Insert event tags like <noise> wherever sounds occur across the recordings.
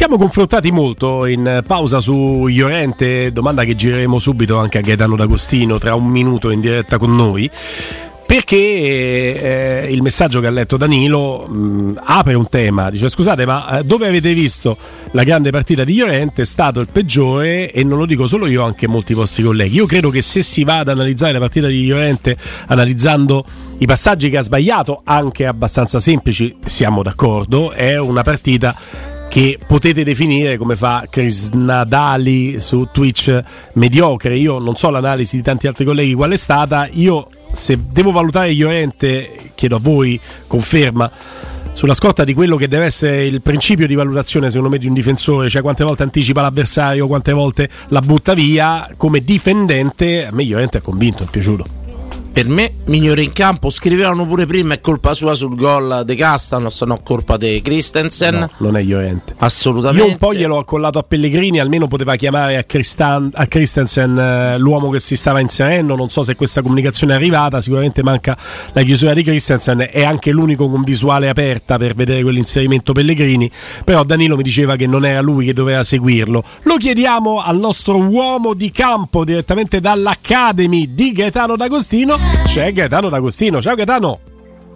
siamo confrontati molto in pausa su Iorente, domanda che gireremo subito anche a Gaetano D'Agostino tra un minuto in diretta con noi. Perché eh, il messaggio che ha letto Danilo mh, apre un tema, dice scusate ma eh, dove avete visto la grande partita di Llorente è stato il peggiore e non lo dico solo io, anche molti vostri colleghi. Io credo che se si va ad analizzare la partita di Llorente analizzando i passaggi che ha sbagliato, anche abbastanza semplici, siamo d'accordo, è una partita che potete definire come fa Chris Nadali su Twitch mediocre. Io non so l'analisi di tanti altri colleghi qual è stata. Io se devo valutare Llorente, chiedo a voi conferma sulla scorta di quello che deve essere il principio di valutazione secondo me di un difensore, cioè quante volte anticipa l'avversario, quante volte la butta via, come difendente a me Llorente è convinto, è piaciuto per me migliore in campo scrivevano pure prima è colpa sua sul gol di Castanos no colpa di Christensen. No, non è Llorente assolutamente. Io un po' gliel'ho accollato a Pellegrini almeno poteva chiamare a, Christan- a Christensen eh, l'uomo che si stava inserendo. Non so se questa comunicazione è arrivata sicuramente manca la chiusura di Christensen è anche l'unico con visuale aperta per vedere quell'inserimento Pellegrini però Danilo mi diceva che non era lui che doveva seguirlo. Lo chiediamo al nostro uomo di campo direttamente dall'Academy di Gaetano D'Agostino c'è Gaetano D'Agostino. Ciao Gaetano.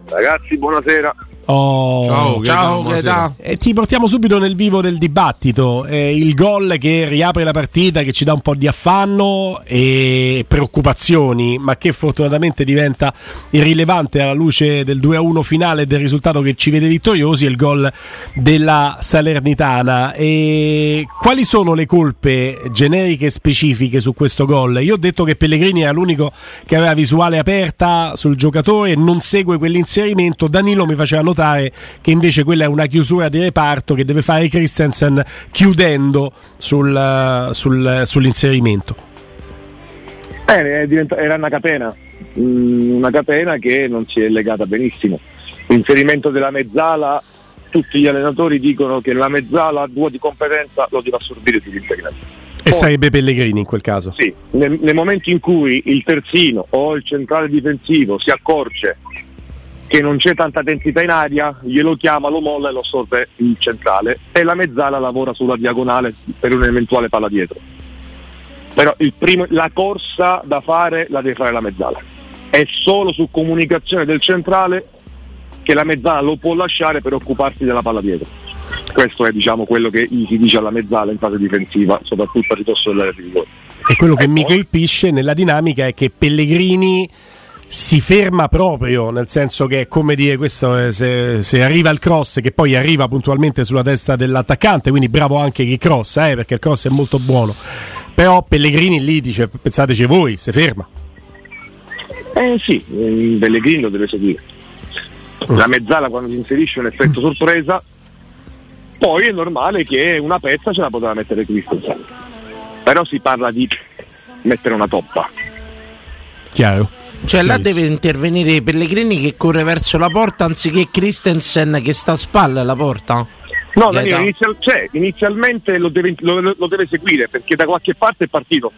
Ragazzi, buonasera. Oh, ciao, ciao Gaetano. E ti portiamo subito nel vivo del dibattito. Eh, il gol che riapre la partita, che ci dà un po' di affanno e preoccupazioni, ma che fortunatamente diventa irrilevante alla luce del 2-1 finale e del risultato che ci vede vittoriosi, è il gol della Salernitana. E quali sono le colpe generiche e specifiche su questo gol? Io ho detto che Pellegrini era l'unico che aveva visuale aperta sul giocatore e non segue quell'inserimento. Danilo mi faceva notare notare che invece quella è una chiusura di reparto che deve fare Christensen chiudendo sul, sul, sull'inserimento. Eh, era una catena, mm, una catena che non si è legata benissimo. L'inserimento della mezzala, tutti gli allenatori dicono che la mezzala a due di competenza lo deve assorbire sull'inserimento. E Poi, sarebbe Pellegrini in quel caso? Sì, nel, nel momento in cui il terzino o il centrale difensivo si accorge che non c'è tanta densità in aria, glielo chiama, lo molla e lo assorbe il centrale e la mezzala lavora sulla diagonale per un'eventuale palla dietro. Però primo, la corsa da fare la deve fare la mezzala. È solo su comunicazione del centrale che la mezzala lo può lasciare per occuparsi della palla dietro. Questo è diciamo, quello che si dice alla mezzala in fase difensiva, soprattutto a ridosso dell'area di rigore. E quello che e mi colpisce nella dinamica è che Pellegrini si ferma proprio, nel senso che è come dire questo se, se, arriva il cross che poi arriva puntualmente sulla testa dell'attaccante, quindi bravo anche chi crossa, eh, perché il cross è molto buono. Però Pellegrini lì dice, pensateci voi, si ferma. Eh sì, Pellegrini lo deve seguire. Mm. La mezzala quando si inserisce un effetto sorpresa, poi è normale che una pezza ce la poteva mettere Christensen. Però si parla di mettere una toppa. Chiaro. Cioè là deve intervenire Pellegrini che corre verso la porta anziché Christensen che sta a spalle alla porta? No, Danilo, inizial, cioè, inizialmente lo deve, lo, lo deve, seguire perché da qualche parte è partito.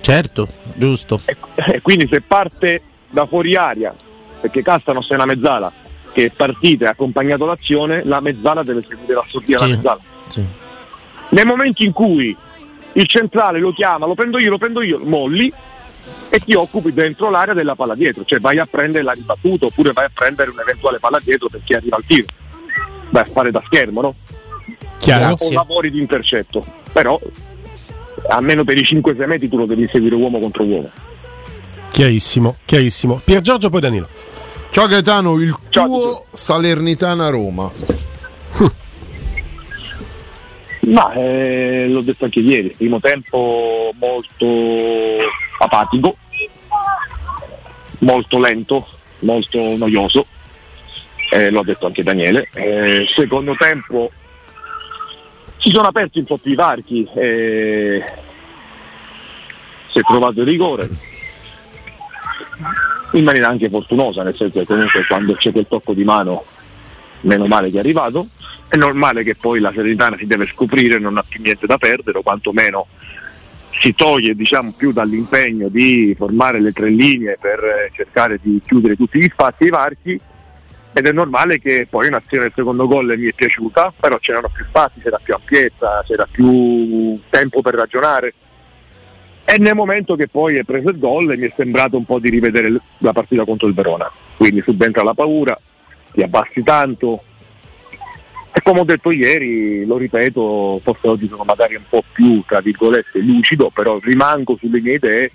Certo, giusto. E, e quindi se parte da fuori aria, perché Castano è una mezzala che è partita e ha accompagnato l'azione, la mezzala deve seguire la sortita sì, della mezzala. Sì. Nel momento in cui il centrale lo chiama, lo prendo io, lo prendo io, molli, e ti occupi dentro l'area della palla dietro, cioè vai a prendere la ribattuta oppure vai a prendere un'eventuale palla dietro perché arriva al tiro. Vai a fare da schermo, no? Chiaro. O lavori di intercetto. Però almeno per i 5-6 metri tu lo devi seguire uomo contro uomo. Chiarissimo, chiarissimo. Pier Giorgio poi Danilo. Ciao Gaetano, il Ciao tuo Salernitana Roma. Ma eh, l'ho detto anche ieri, primo tempo molto apatico, molto lento, molto noioso, eh, l'ho detto anche Daniele. Eh, secondo tempo si sono aperti un po' più i varchi, eh, si è trovato il rigore in maniera anche fortunosa, nel senso che comunque quando c'è quel tocco di mano meno male che è arrivato, è normale che poi la Serenitana si deve scoprire, non ha più niente da perdere, o quantomeno si toglie diciamo, più dall'impegno di formare le tre linee per eh, cercare di chiudere tutti gli spazi e i varchi ed è normale che poi un'azione del secondo gol mi è piaciuta, però c'erano più spazi, c'era più ampiezza, c'era più tempo per ragionare. E nel momento che poi è preso il gol mi è sembrato un po' di rivedere la partita contro il Verona. Quindi subentra la paura, ti abbassi tanto. E come ho detto ieri, lo ripeto, forse oggi sono magari un po' più, tra virgolette, lucido, però rimango sulle mie idee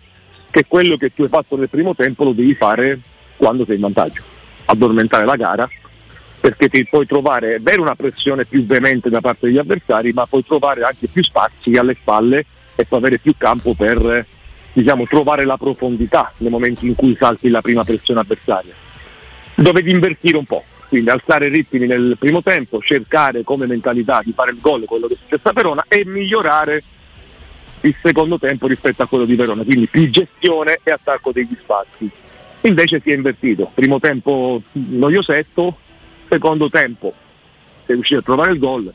che quello che tu hai fatto nel primo tempo lo devi fare quando sei in vantaggio addormentare la gara perché ti puoi trovare, è vero una pressione più veemente da parte degli avversari, ma puoi trovare anche più spazi alle spalle e puoi avere più campo per diciamo, trovare la profondità nei momenti in cui salti la prima pressione avversaria. Dovevi invertire un po', quindi alzare i ritmi nel primo tempo, cercare come mentalità di fare il gol, quello che è successo a Verona, e migliorare il secondo tempo rispetto a quello di Verona, quindi più gestione e attacco degli spazi invece si è invertito. Primo tempo noiosetto, secondo tempo è riuscito a trovare il gol.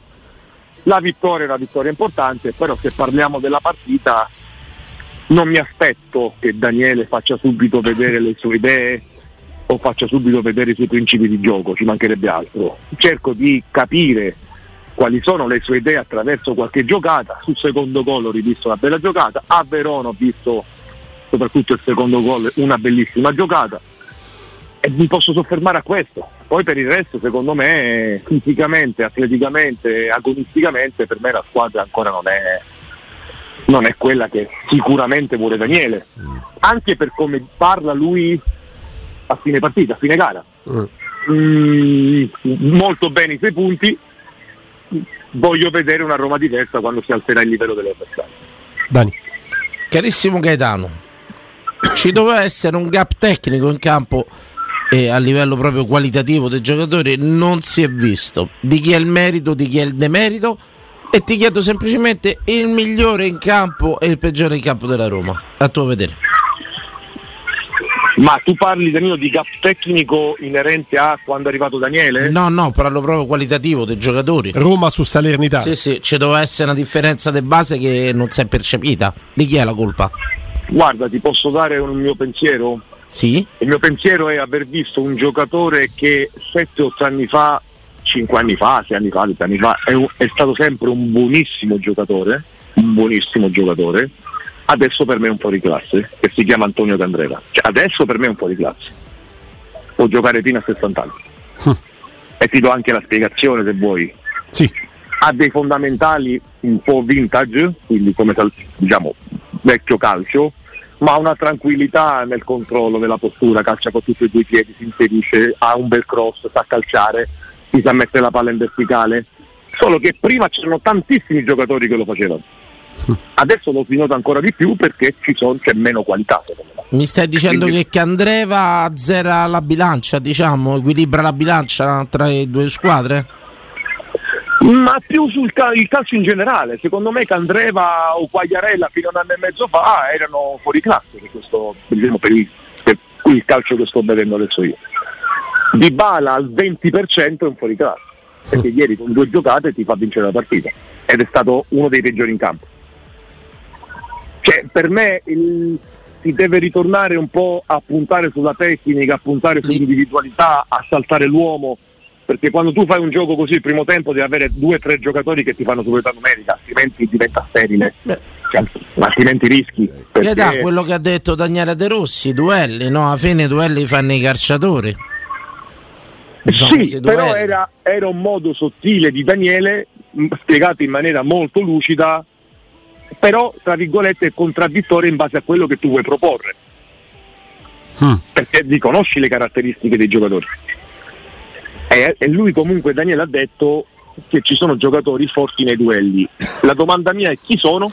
La vittoria è una vittoria importante, però se parliamo della partita non mi aspetto che Daniele faccia subito vedere le sue idee o faccia subito vedere i suoi principi di gioco, ci mancherebbe altro. Cerco di capire quali sono le sue idee attraverso qualche giocata. Sul secondo gol ho rivisto una bella giocata, a Verona ho visto soprattutto il secondo gol, una bellissima giocata e mi posso soffermare a questo. Poi per il resto, secondo me, fisicamente, atleticamente, agonisticamente, per me la squadra ancora non è, non è quella che sicuramente vuole Daniele. Anche per come parla lui a fine partita, a fine gara. Mm, molto bene i suoi punti. Voglio vedere una Roma diversa quando si alzerà il livello delle avversarie. Dani. Carissimo Gaetano, ci doveva essere un gap tecnico in campo e a livello proprio qualitativo dei giocatori non si è visto. Di chi è il merito, di chi è il demerito e ti chiedo semplicemente il migliore in campo e il peggiore in campo della Roma, a tuo vedere. Ma tu parli Danilo di gap tecnico inerente a quando è arrivato Daniele? No, no, parlo proprio qualitativo dei giocatori. Roma su Salernità. Sì, sì, ci doveva essere una differenza di base che non si è percepita. Di chi è la colpa? Guarda, ti posso dare un mio pensiero? Sì. Il mio pensiero è aver visto un giocatore che 7-8 anni fa, 5 anni fa, 6 anni fa, 7 anni fa, è, un, è stato sempre un buonissimo giocatore, un buonissimo giocatore, adesso per me è un fuori classe, che si chiama Antonio Candreva. Cioè, adesso per me è un fuori classe. Può giocare fino a 60 anni. e ti do anche la spiegazione se vuoi. Sì. Ha dei fondamentali un po' vintage, quindi come diciamo vecchio calcio, ma ha una tranquillità nel controllo della postura, calcia con tutti e due i piedi, si inserisce, ha un bel cross, sa calciare, si sa mettere la palla in verticale. Solo che prima c'erano tantissimi giocatori che lo facevano. Adesso lo si nota ancora di più perché ci sono, c'è meno qualità. Mi stai dicendo Quindi... che Candreva azzera la bilancia, diciamo, equilibra la bilancia tra le due squadre? Ma più sul cal- calcio in generale, secondo me Candreva o Quagliarella fino a un anno e mezzo fa erano fuori classe per, questo, diciamo, per, il, per il calcio che sto vedendo adesso io. Di Bala al 20% è un fuori classe, perché <laughs> ieri con due giocate ti fa vincere la partita ed è stato uno dei peggiori in campo. Cioè, per me il, si deve ritornare un po' a puntare sulla tecnica, a puntare sull'individualità, a saltare l'uomo perché quando tu fai un gioco così il primo tempo devi avere due o tre giocatori che ti fanno superiorità numerica, altrimenti diventa sterile. Cioè, altrimenti rischi. Perché... Da, quello che ha detto Daniele De Rossi, duelli, no? Alla fine i duelli fanno i calciatori. Sì, però era, era un modo sottile di Daniele, spiegato in maniera molto lucida, però tra virgolette contraddittorio in base a quello che tu vuoi proporre. Hmm. Perché riconosci le caratteristiche dei giocatori. E, e lui comunque Daniele ha detto che ci sono giocatori forti nei duelli. La domanda mia è chi sono?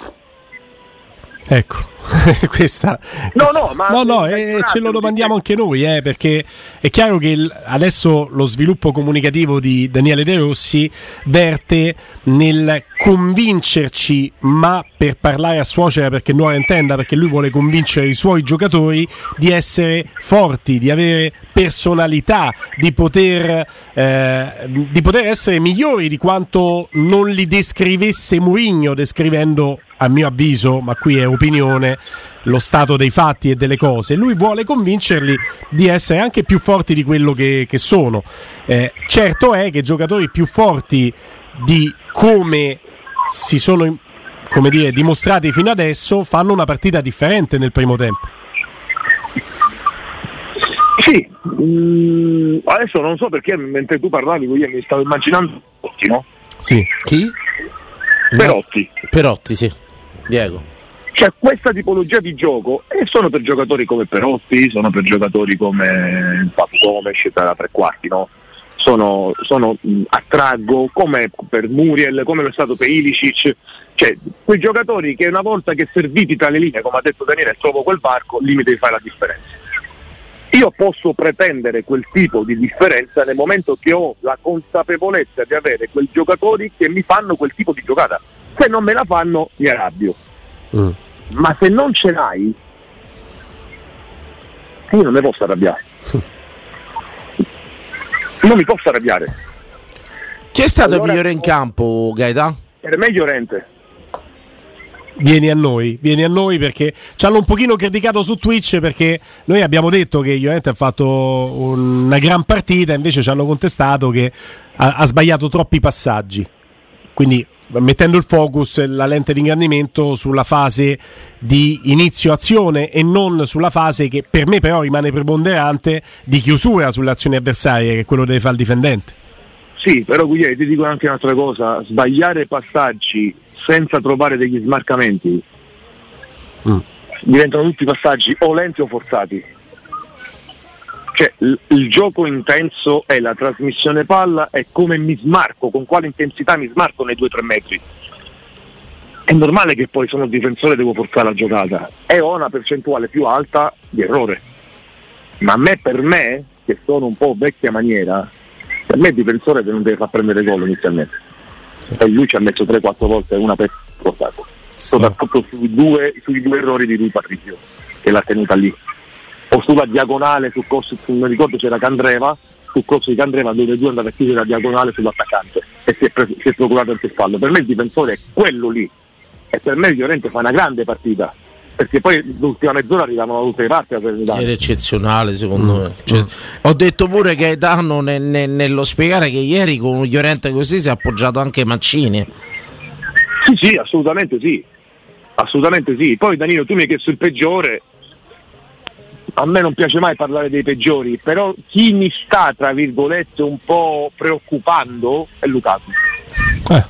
Ecco, <laughs> questa. No, no, ma no, no eh, ce lo domandiamo anche noi, eh, perché è chiaro che il, adesso lo sviluppo comunicativo di Daniele De Rossi verte nel convincerci, ma per parlare a suocera perché nuora intenda, perché lui vuole convincere i suoi giocatori di essere forti, di avere personalità, di poter, eh, di poter essere migliori di quanto non li descrivesse Mourinho descrivendo a mio avviso, ma qui è opinione, lo stato dei fatti e delle cose, lui vuole convincerli di essere anche più forti di quello che, che sono. Eh, certo è che giocatori più forti di come si sono come dire, dimostrati fino adesso fanno una partita differente nel primo tempo. Sì, mm, adesso non so perché mentre tu parlavi io mi stavo immaginando Perotti, no? Sì. Chi? Perotti. Perotti, sì. Diego. Cioè questa tipologia di gioco e sono per giocatori come Perotti, sono per giocatori come Papu Gomes da tre quarti, no? Sono, sono trago come per Muriel, come lo è stato per Ilicic, cioè quei giocatori che una volta che serviti tra le linee, come ha detto Daniele, trovo quel varco, lì mi devi fare la differenza. Io posso pretendere quel tipo di differenza nel momento che ho la consapevolezza di avere quei giocatori che mi fanno quel tipo di giocata. Se non me la fanno mi arrabbio. Mm. Ma se non ce l'hai, io non mi posso arrabbiare. Non mi posso arrabbiare. Chi è stato Allora- il migliore in campo, Gaeta? Per me è Llorente. Vieni a noi, vieni a noi perché ci hanno un pochino criticato su Twitch perché noi abbiamo detto che Llorente ha fatto una gran partita, invece ci hanno contestato che ha, ha sbagliato troppi passaggi. Quindi mettendo il focus, la lente di ingrandimento sulla fase di inizio azione e non sulla fase che per me però rimane preponderante di chiusura sulle azioni avversarie, che è quello che deve fare il difendente. Sì, però Guglielmo ti dico anche un'altra cosa, sbagliare passaggi senza trovare degli smarcamenti Mm. diventano tutti passaggi o lenti o forzati. Cioè il, il gioco intenso è la trasmissione palla e come mi smarco, con quale intensità mi smarco nei 2-3 metri. È normale che poi sono difensore e devo forzare la giocata e ho una percentuale più alta di errore. Ma a me per me, che sono un po' vecchia maniera, per me il difensore non deve far prendere gol inizialmente. E lui ci ha messo 3-4 volte una per portato. Soprattutto sui due, sui due errori di lui Patrizio, che l'ha tenuta lì. O sulla diagonale, sul corso, se non ricordo c'era Candreva, sul corso di Candreva dove lui è andato a chiudere la diagonale sull'attaccante e si è, preso- si è procurato anche il fallo. Per me il difensore è quello lì. E per me il Llorente fa una grande partita. Perché poi l'ultima mezz'ora arrivavano da tutte le parti. Ieri eccezionale secondo me. Cioè, Ho detto pure che Gaetano ne- ne- nello spiegare che ieri con un Llorente così si è appoggiato anche Mancini. Sì, sì, assolutamente sì. Assolutamente sì. Poi Danilo, tu mi hai chiesto il peggiore. A me non piace mai parlare dei peggiori, però chi mi sta, tra virgolette, un po' preoccupando è Lukaku. Eh,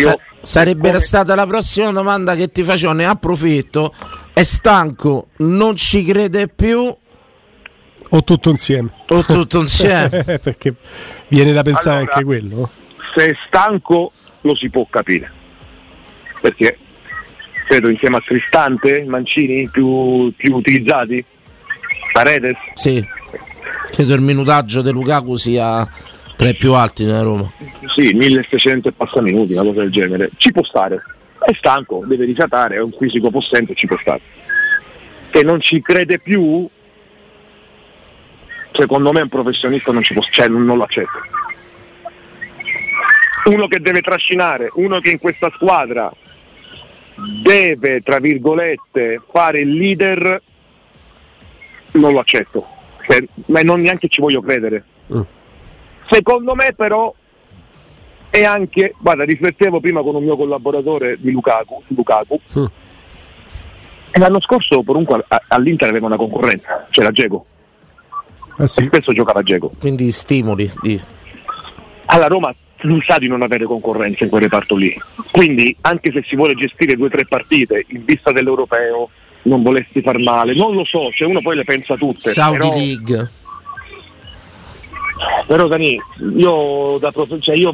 Io, Sa- sarebbe come- stata la prossima domanda che ti facevo, ne approfitto. È stanco, non ci crede più o tutto insieme. o tutto insieme? <laughs> perché viene da pensare Allora, anche quello. se è stanco lo si può capire. Perché credo insieme a Cristante, Mancini più, più utilizzati, Paredes, Sì. Credo il minutaggio di Lukaku sia tra i più alti nella Roma. sì, 1600 e passa minuti, una cosa del genere. Ci può stare. È stanco, deve risatare, è un fisico possente, ci può stare. Che non ci crede più, secondo me un professionista non ci può, cioè non, non lo accetta. Uno che deve trascinare, uno che in questa squadra deve, tra virgolette, fare il leader, non lo accetto. Cioè, ma non neanche ci voglio credere. Mm. Secondo me però è anche, guarda, riflettevo prima con un mio collaboratore di Lukaku, Lukaku, Mm. e l'anno scorso comunque all'Inter aveva una concorrenza, c'era Geco, Eh e sì. spesso giocava Geco. Quindi stimoli. di- Alla Roma lui sa di non avere concorrenza in quel reparto lì. Quindi anche se si vuole gestire due o tre partite in vista dell'europeo, non volessi far male, non lo so, cioè uno poi le pensa tutte. Saudi però, League. però Dani, io, da prof- cioè io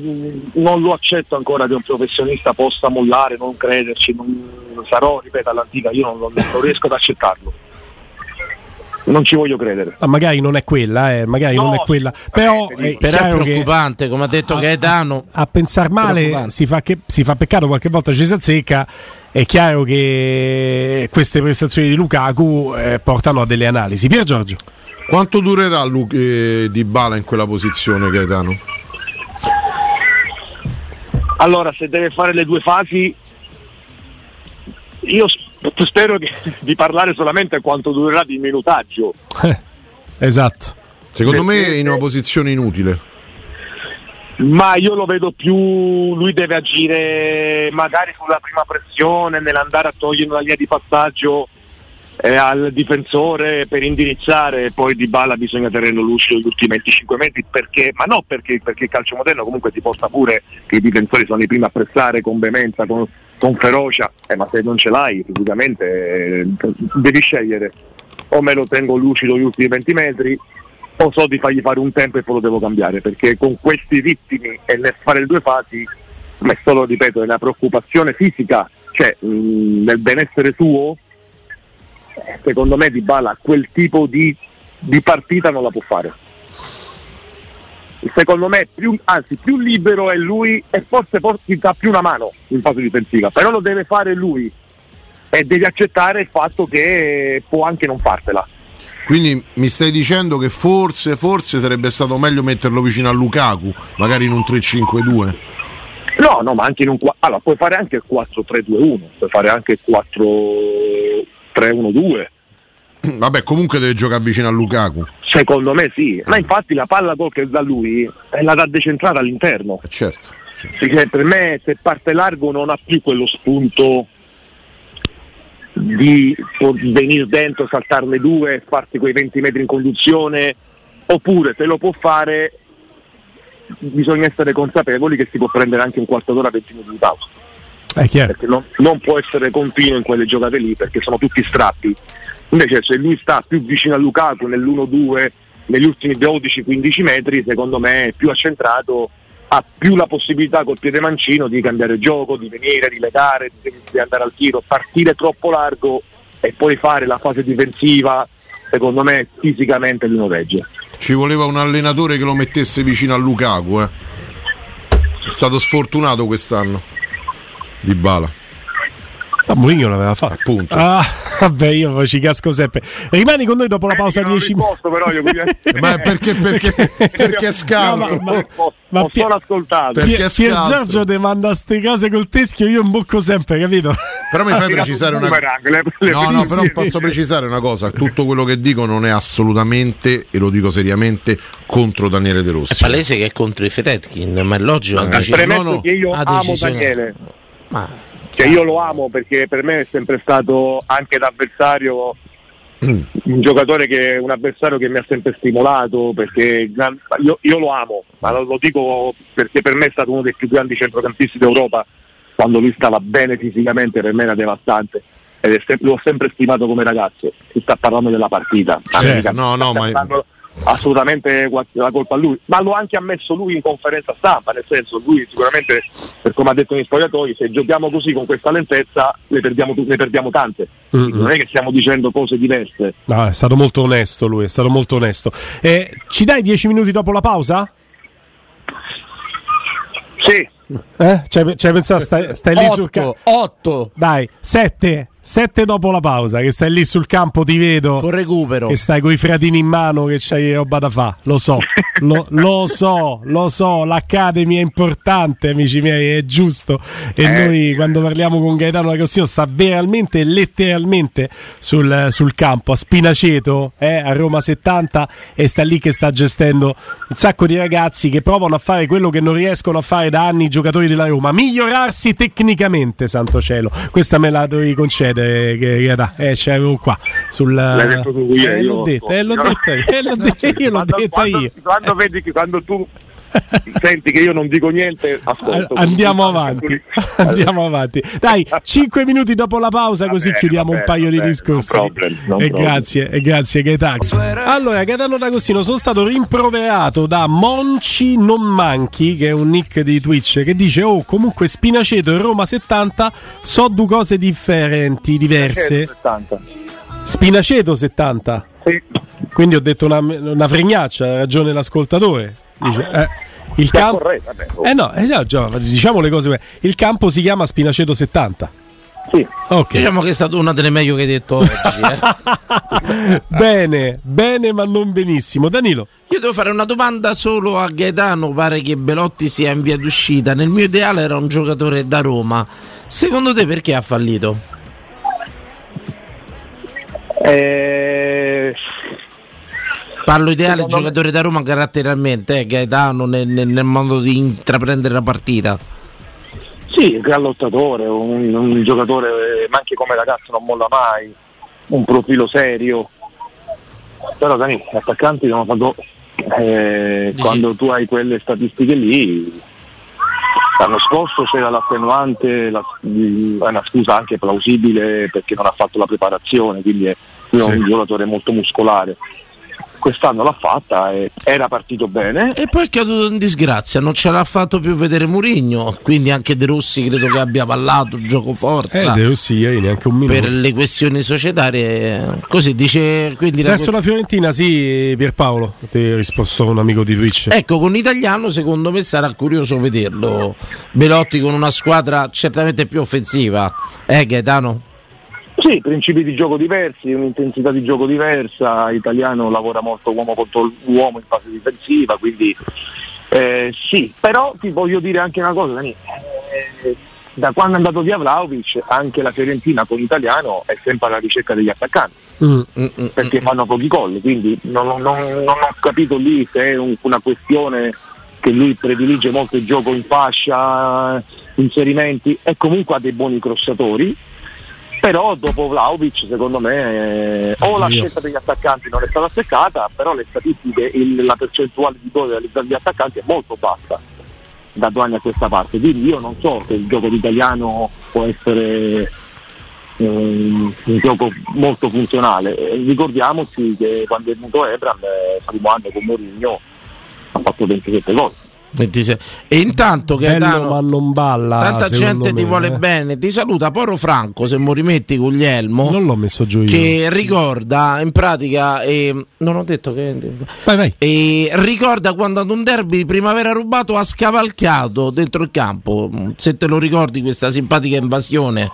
non lo accetto ancora che un professionista possa mollare, non crederci, non sarò, ripeto, all'antica, io non, non riesco ad accettarlo. Non ci voglio credere. Ah, magari non è quella, eh, magari No, non è quella. Però sì, è Però è chiaro che preoccupante, come ha detto a- Gaetano. a pensare male si fa, che- si fa peccato, qualche volta ci si azzecca. È chiaro che queste prestazioni di Lukaku eh, portano a delle analisi. Pier Giorgio. Quanto durerà Lu- eh, Di Bala in quella posizione, Gaetano? Allora, se deve fare le due fasi, io spero che- di parlare solamente quanto durerà di minutaggio. <laughs> esatto. Secondo me Perché- è in una posizione inutile. Ma io lo vedo più, lui deve agire magari sulla prima pressione, nell'andare a togliere una linea di passaggio eh, al difensore per indirizzare, poi di balla bisogna tenerlo lucido gli ultimi 25 metri, perché, ma no perché, perché il calcio moderno comunque ti porta pure che i difensori sono i primi a pressare con veemenza, con, con ferocia, eh, ma se non ce l'hai fisicamente eh, devi scegliere, o me lo tengo lucido gli ultimi 20 metri o so di fargli fare un tempo e poi lo devo cambiare perché con questi ritmi e nel fare le due fasi ma è solo ripeto è una preoccupazione fisica. Cioè mh, nel benessere eh, secondo me Di Bala quel tipo di, di partita non la può fare secondo me più, anzi più libero è lui e forse, forse ti dà più una mano in fase difensiva però lo deve fare lui e devi accettare il fatto che può anche non fartela Quindi mi stai dicendo che forse, forse sarebbe stato meglio metterlo vicino a Lukaku, magari in un 3-5-2. No, no, ma anche in un allora, puoi fare anche il 4-3-2-1, puoi fare anche il 4-3-1-2. <clears throat> Vabbè, comunque deve giocare vicino a Lukaku. Secondo me sì, ma infatti la palla gol che dà lui eh, la dà decentrata all'interno. Eh, certo. Perché per me se parte largo non ha più quello spunto di venire dentro, saltarne due, farti quei 20 metri in conduzione, oppure se lo può fare bisogna essere consapevoli che si può prendere anche un quarto d'ora, 20 minuti di pausa. È chiaro. perché non, non può essere continuo in quelle giocate lì perché sono tutti strappi. Invece se lui sta più vicino a Lukaku nell'1-2 negli ultimi 12-15 metri, secondo me è più accentrato, ha più la possibilità col piede mancino di cambiare gioco, di venire, di legare, di, di andare al tiro, partire troppo largo e poi fare la fase difensiva, secondo me fisicamente lui non regge. Ci voleva un allenatore che lo mettesse vicino a Lukaku, eh. È stato sfortunato quest'anno. Di Bala. Ma Mourinho l'aveva fatto. Appunto. Ah, <laughs> vabbè, io ci casco sempre. Rimani con noi dopo la pausa Eh, non 10 minuti. <laughs> Ma perché, perché, perché è scaltro? No, ma- Ho- ma ho Pie- solo ascoltato. Perché Pier, è. Giorgio ti manda ste cose col teschio, io imbocco sempre, capito? Però mi fai tirato precisare un una cosa. No, no, però posso precisare una cosa: tutto quello che dico non è assolutamente, e lo dico seriamente, contro Daniele De È Rossi. palese che è contro i Fedetkin, ma è logico. Ma anche se- Premetto no, no, che io ha amo decisione. Daniele, ma- cioè io lo amo perché per me è sempre stato anche da avversario Mm. un giocatore che un avversario che mi ha sempre stimolato perché io, io lo amo, ma lo, dico perché per me è stato uno dei più grandi centrocampisti d'Europa. Quando lui stava bene fisicamente per me era devastante ed è sem- l'ho sempre stimato come ragazzo. Si sta parlando della partita. Certo, no, no, ma- dando assolutamente la colpa a lui ma lo ha anche ammesso lui in conferenza stampa nel senso lui sicuramente per come ha detto negli spogliatoi se giochiamo così con questa lentezza ne perdiamo, ne perdiamo tante Mm-mm. non è che stiamo dicendo cose diverse No, è stato molto onesto lui, è stato molto onesto. Eh, ci dai 10 minuti dopo la pausa? sì Eh? Cioè, cioè pensa, stai, stai lì sul campo. 8 Dai, 7. 7 dopo la pausa, che stai lì sul campo, ti vedo. con recupero. Che stai con i fratini in mano, che c'hai roba da fa. Lo so, lo, lo so, lo so. L'Academy è importante, amici miei, è giusto. E Eh. noi, quando parliamo con Gaetano D'Agostino, sta veramente, letteralmente sul, sul campo, a Spinaceto, eh, a Roma 70, e sta lì che sta gestendo un sacco di ragazzi che provano a fare quello che non riescono a fare da anni i giocatori della Roma, migliorarsi tecnicamente, santo cielo. Questa me la devi concedere, che, che da- eh, ce l'avevo qua. Sul, L'hai detto tu ieri, eh, io l'ho detto, eh, l'ho Io- detto eh, l'ho <laughs> detto io, l'ho quando, quando- io. quando vedi che quando tu senti che io non dico niente ascolto Andiamo avanti, <laughs> andiamo avanti. Dai, <laughs> 5 minuti dopo la pausa, così bene, chiudiamo va un paio va di discorsi. no problem, no e problem. grazie, e grazie Gaetano. Allora, Gaetano D'Agostino, sono stato rimproverato da Monci Non Manchi, che è un nick di Twitch, che dice: Oh, comunque Spinaceto e Roma 70 so due cose differenti, diverse. 70. Spinaceto 70. Sì. Quindi ho detto una, una fregnaccia, ha ragione l'ascoltatore. Dice, eh, il Sta campo. oh. Eh no, eh no, già, diciamo le cose. Il campo si chiama Spinaceto 70. Sì. Ok. Diciamo che è stata una delle meglio che hai detto oggi. eh. <laughs> bene, bene, ma non benissimo. Danilo, Io devo fare una domanda solo a Gaetano. Pare che Belotti sia in via d'uscita. Nel mio ideale era un giocatore da Roma. Secondo te perché ha fallito? Eh, Parlo ideale Secondo me- giocatore da Roma caratterialmente, eh, Gaetano nel, nel- nel modo di intraprendere la partita. Sì, un gran lottatore, un, un giocatore, eh, ma anche come ragazzo non molla mai, un profilo serio. Però Dani, gli attaccanti sono fatto eh, quando tu hai quelle statistiche lì. L'anno scorso c'era l'attenuante, la, è una scusa anche plausibile perché non ha fatto la preparazione, quindi è è Sì. un giocatore molto muscolare. Quest'anno l'ha fatta e era partito bene, E poi è caduto in disgrazia, non ce l'ha fatto più vedere Murigno, quindi anche De Rossi credo che abbia ballato gioco forza. Eh, De Rossi ieri neanche un minuto. per le questioni societarie, così dice quindi la Verso la Fiorentina, sì, Pierpaolo. Ti ha risposto un amico di Twitch. Ecco, con l'italiano secondo me sarà curioso vederlo. Belotti con una squadra certamente più offensiva. Eh Gaetano? Sì, principi di gioco diversi, un'intensità di gioco diversa, Italiano lavora molto uomo contro uomo in fase difensiva, quindi eh, sì, però ti voglio dire anche una cosa, Dani, eh, da quando è andato via Vlaovic anche la Fiorentina con Italiano è sempre alla ricerca degli attaccanti, Mm. perché fanno pochi gol, quindi non, non- non- non ho capito lì se è un- una questione che lui predilige molto il gioco in fascia, inserimenti e comunque ha dei buoni crossatori però dopo Vlaovic secondo me eh, o la scelta degli attaccanti non è stata azzeccata però le statistiche il- la percentuale di gol dagli attaccanti è molto bassa da due anni a questa parte. Quindi io non so se il gioco italiano può essere ehm, un gioco molto funzionale. Eh, ricordiamoci che quando è venuto Ebram eh, primo anno con Mourinho ha fatto 27 gol. 26. E intanto Bello, Gaetano, ma non balla. tanta gente ti me, vuole eh. bene, ti saluta Poro Franco se mo rimetti Guglielmo. Non l'ho messo giù io. che ricorda in pratica eh, non ho detto che Vai, vai. e ricorda quando ad un derby di primavera rubato ha scavalcato dentro il campo se te lo ricordi questa simpatica invasione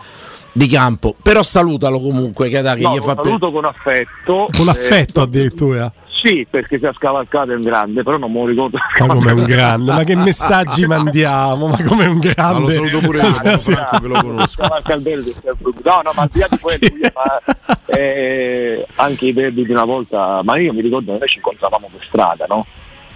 di campo però salutalo comunque che, dai, che no, gli fa per... saluto con affetto Con affetto Eh, addirittura. Sì, perché si è scavalcato è un grande, però non me lo ricordo. Ma come un <laughs> grande, ma che messaggi mandiamo? Ma come un grande. Ma lo saluto pure io, Sì, sì. Franco, che lo conosco. Scavalca il verde, No, no, ma al di là di quello, ma, <laughs> eh, anche i verdi di una volta, ma io mi ricordo che noi ci incontravamo per strada, no?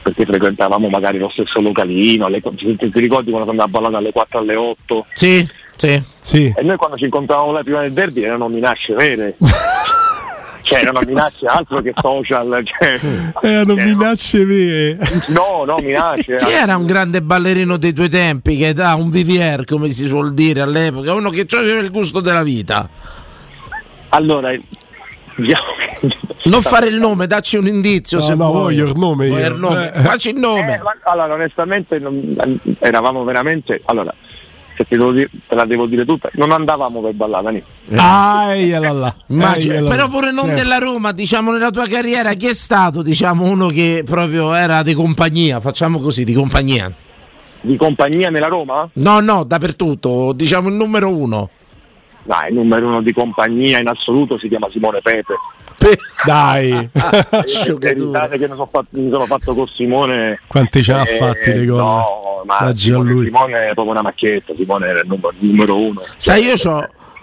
Perché frequentavamo magari lo stesso localino, le, ti, ti ricordi quando andavamo a ballare alle 4 alle 8? sì, sì. Sì. E noi quando ci incontravamo là prima del derby erano minacce vere. <laughs> cioè erano minacce altro che social. Cioè, Erano cioè, minacce vere. No, no, minacce. chi era un grande ballerino dei tuoi tempi che dà un VVR come si suol dire all'epoca uno che aveva il gusto della vita Allora, non fare il nome dacci un indizio No, se no, vuoi voglio il nome Vuoi io. il nome? Eh. facci il nome Eh, ma- allora, onestamente non- eravamo veramente. Allora, se te, lo di- te la devo dire tutta, non andavamo per Aia là là. però pure non Certo. della Roma, diciamo nella tua carriera, chi è stato diciamo, uno che proprio era di compagnia, facciamo così, di compagnia? Di compagnia nella Roma? No, no, dappertutto, diciamo il numero uno. Dai, il numero uno di compagnia in assoluto si chiama Simone Pepe. Pe- <laughs> Dai. <laughs> E verità che ne so fatto- mi sono fatto con Simone. Quanti ce n'ha eh, fatti dei gol? No, ma Oggi a Simone. Simone è proprio una macchietta, Simone era il numero, il numero uno. Sai, io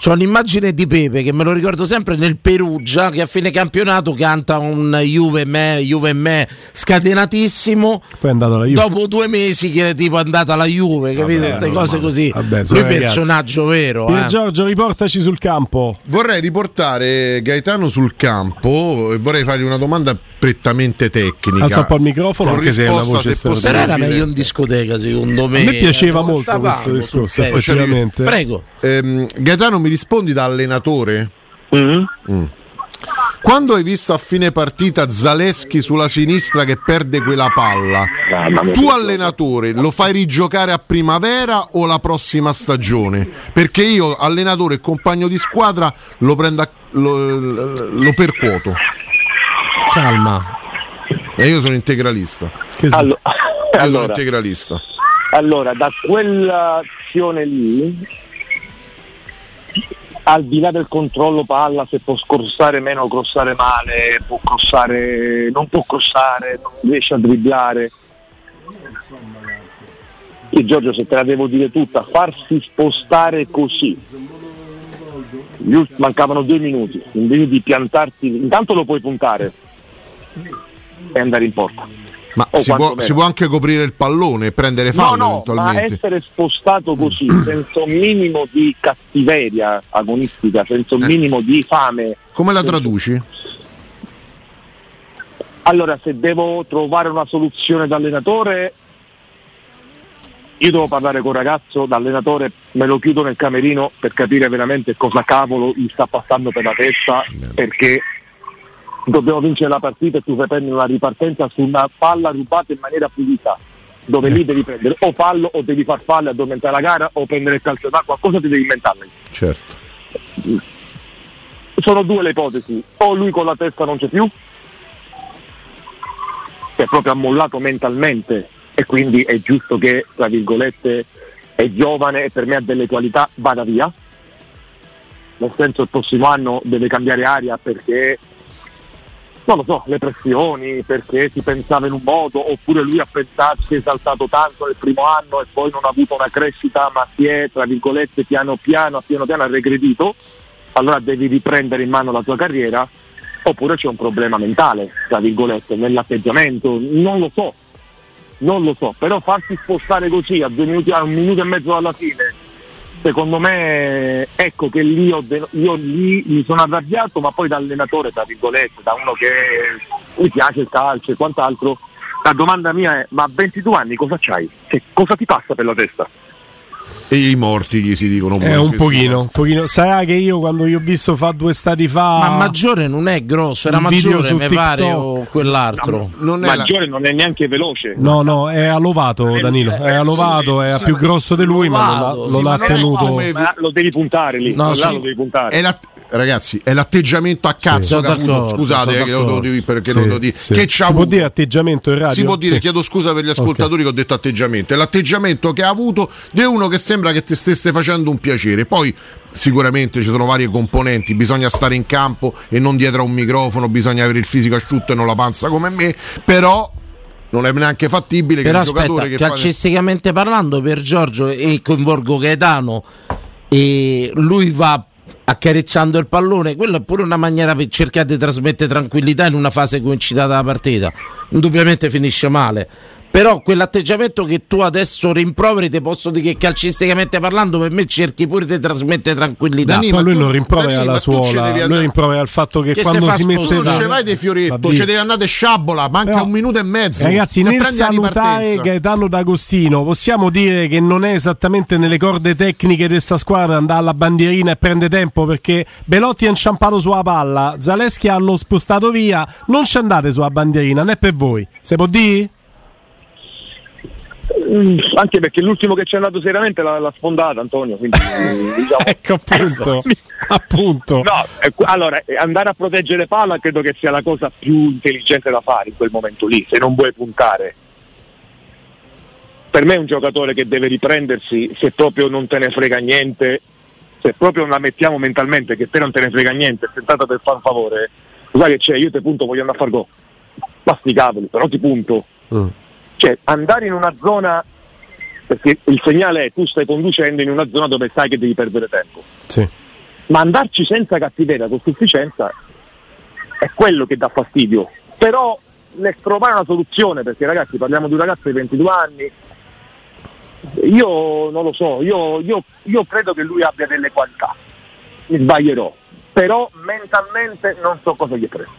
ho un'immagine di Pepe che me lo ricordo sempre nel Perugia che a fine campionato canta un Juve me, Juve me scatenatissimo. Poi è andato la Juve. Dopo due mesi che è tipo andata alla Juve, capito? Normale. cose così. Vabbè, Lui è personaggio vero. Eh. Giorgio, riportaci sul campo. Vorrei riportare Gaetano sul campo e vorrei fargli una domanda prettamente tecnica. Alza un po' il microfono, Con anche se è una risposta, voce se. Però era meglio in discoteca, secondo me. A me piaceva Eh, molto questo discorso, effettivamente. Prego. Ehm, Gaetano, mi rispondi da allenatore? Mhm. Quando hai visto a fine partita Zaleschi sulla sinistra che perde quella palla, tu allenatore lo fai rigiocare a primavera o la prossima stagione? Perché io, allenatore e compagno di squadra, lo prendo a- lo, lo percuoto. Calma. E io sono integralista. Che sì. Allo- Io sono <laughs> allora, integralista. allora, da quell'azione lì, al di là del controllo palla, se può scorsare meno crossare male, può crossare, non può crossare, non riesce a dribblare. Io Giorgio se te la devo dire tutta, farsi spostare così mancavano due minuti, invece di piantarti, intanto lo puoi puntare e andare in porta. Ma si può, si può anche coprire il pallone e prendere No, fallo no, ma eventualmente. essere spostato così, senza un minimo di cattiveria agonistica, senza un Eh. minimo di fame. Come la traduci? Allora, se devo trovare una soluzione da allenatore, io devo parlare con il ragazzo, da allenatore me lo chiudo nel camerino per capire veramente cosa cavolo gli sta passando per la testa, perché dobbiamo vincere la partita e tu fai prendere una ripartenza su una palla rubata in maniera pulita, dove lì devi prendere o fallo o devi far fallo e addormentare la gara o prendere il calcio d'acqua, qualcosa ti devi inventare. Certo. Sono due le ipotesi, o lui con la testa non c'è più, che è proprio ammollato mentalmente e quindi è giusto che, tra virgolette, è giovane e per me ha delle qualità, vada via. Nel senso il prossimo anno deve cambiare aria perché, non lo so, le pressioni, perché si pensava in un modo, oppure lui ha pensato, si è esaltato tanto nel primo anno e poi non ha avuto una crescita, ma si è, tra virgolette, piano piano, piano piano ha regredito allora devi riprendere in mano la tua carriera oppure c'è un problema mentale, tra virgolette, nell'atteggiamento, non lo so, non lo so, però farsi spostare così a, minuti, a un minuto e mezzo dalla fine, secondo me ecco che lì ho io lì mi sono arrabbiato, ma poi da allenatore, tra virgolette, da uno che mi piace il calcio e quant'altro, la domanda mia è ma a 22 anni cosa c'hai? Che cosa ti passa per la testa? E i morti gli si dicono. Eh, un pochino, un pochino. Sarà che io quando io ho visto fa due stati fa. Ma Maggiore non è grosso, era Maggiore, su mi pare, TikTok. o quell'altro. Non è la- Maggiore non è neanche veloce. No, no, è allovato Danilo, è allovato, è più grosso di lui, ma non ha, Lovato, non sì, non è tenuto. come- Ma lo devi puntare lì, No, là sì. lo devi puntare. è la- ragazzi, è l'atteggiamento a cazzo. Ha avuto- Scusate, eh, che lo devo dire perché Sì, lo devo dire. sì. Che si può avuto- dire atteggiamento in radio? Si può dire, Sì. chiedo scusa per gli ascoltatori che ho detto atteggiamento. È l'atteggiamento che ha avuto di uno che sembra che ti stesse facendo un piacere. Poi sicuramente ci sono varie componenti, bisogna stare in campo e non dietro a un microfono, bisogna avere il fisico asciutto e non la panza come me, però non è neanche fattibile Però che il aspetta, giocatore che fa... calcisticamente parlando, per Giorgio e coinvolgo Gaetano, e lui va accarezzando il pallone, quello è pure una maniera per cercare di trasmettere tranquillità in una fase coincidata della partita. Indubbiamente finisce male. Però quell'atteggiamento che tu adesso rimproveri, ti posso dire che calcisticamente parlando, per me cerchi pure di trasmettere tranquillità. Dani, Ma ma lui tu- non rimprovera Dani, la suola, lui rimprovera il fatto che, Che quando si mette. Tu non da- ci vai di fioretto, ci devi andare sciabola, manca Però- un minuto e mezzo. Ragazzi, Se nel salutare. Gaetano D'Agostino, possiamo dire che non è esattamente nelle corde tecniche di questa squadra andare alla bandierina e prende tempo perché Belotti ha inciampato sulla palla, Zaleschi hanno spostato via, non ci andate sulla bandierina, né per voi. Se può dire? Mm, anche perché l'ultimo che ci è andato seriamente l'ha, l'ha sfondata Antonio, quindi <laughs> diciamo- Ecco appunto, appunto. No, eh, allora eh, andare a proteggere palla credo che sia la cosa più intelligente da fare in quel momento lì, se non vuoi puntare. Per me è un giocatore che deve riprendersi se proprio non te ne frega niente, se proprio la mettiamo mentalmente che te non te ne frega niente, è tentata per far un favore, sai che c'è, io te punto voglio andare a far gol. Ma sti cavoli, però ti punto. Mm. Cioè andare in una zona, perché il segnale è tu stai conducendo in una zona dove sai che devi perdere tempo Sì. ma andarci senza cattiveria con sufficienza è quello che dà fastidio. Però nel trovare una soluzione, perché ragazzi parliamo di un ragazzo di 22 anni, io non lo so, io, io- io credo che lui abbia delle qualità, mi sbaglierò, però mentalmente non so cosa gli è preso.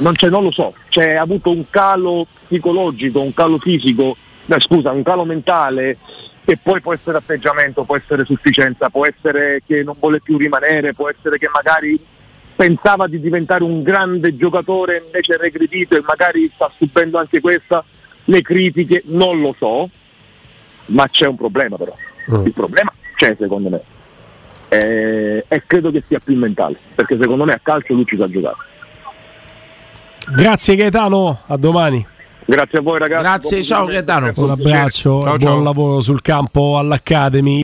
Non, c'è, non lo so, c'è ha avuto un calo psicologico, un calo fisico, no, scusa, un calo mentale che poi può essere atteggiamento, può essere sufficienza, può essere che non vuole più rimanere, può essere che magari pensava di diventare un grande giocatore invece è regredito e magari sta subendo anche questa, le critiche, non lo so, ma c'è un problema però. Mm. Il problema c'è secondo me. Eh, e credo che sia più mentale, perché secondo me a calcio lui ci sa giocare. Grazie Gaetano, a domani. Grazie a voi ragazzi. Grazie, buon ciao. Gaetano. Un abbraccio, Ciao, buon ciao. lavoro sul campo all'Academy.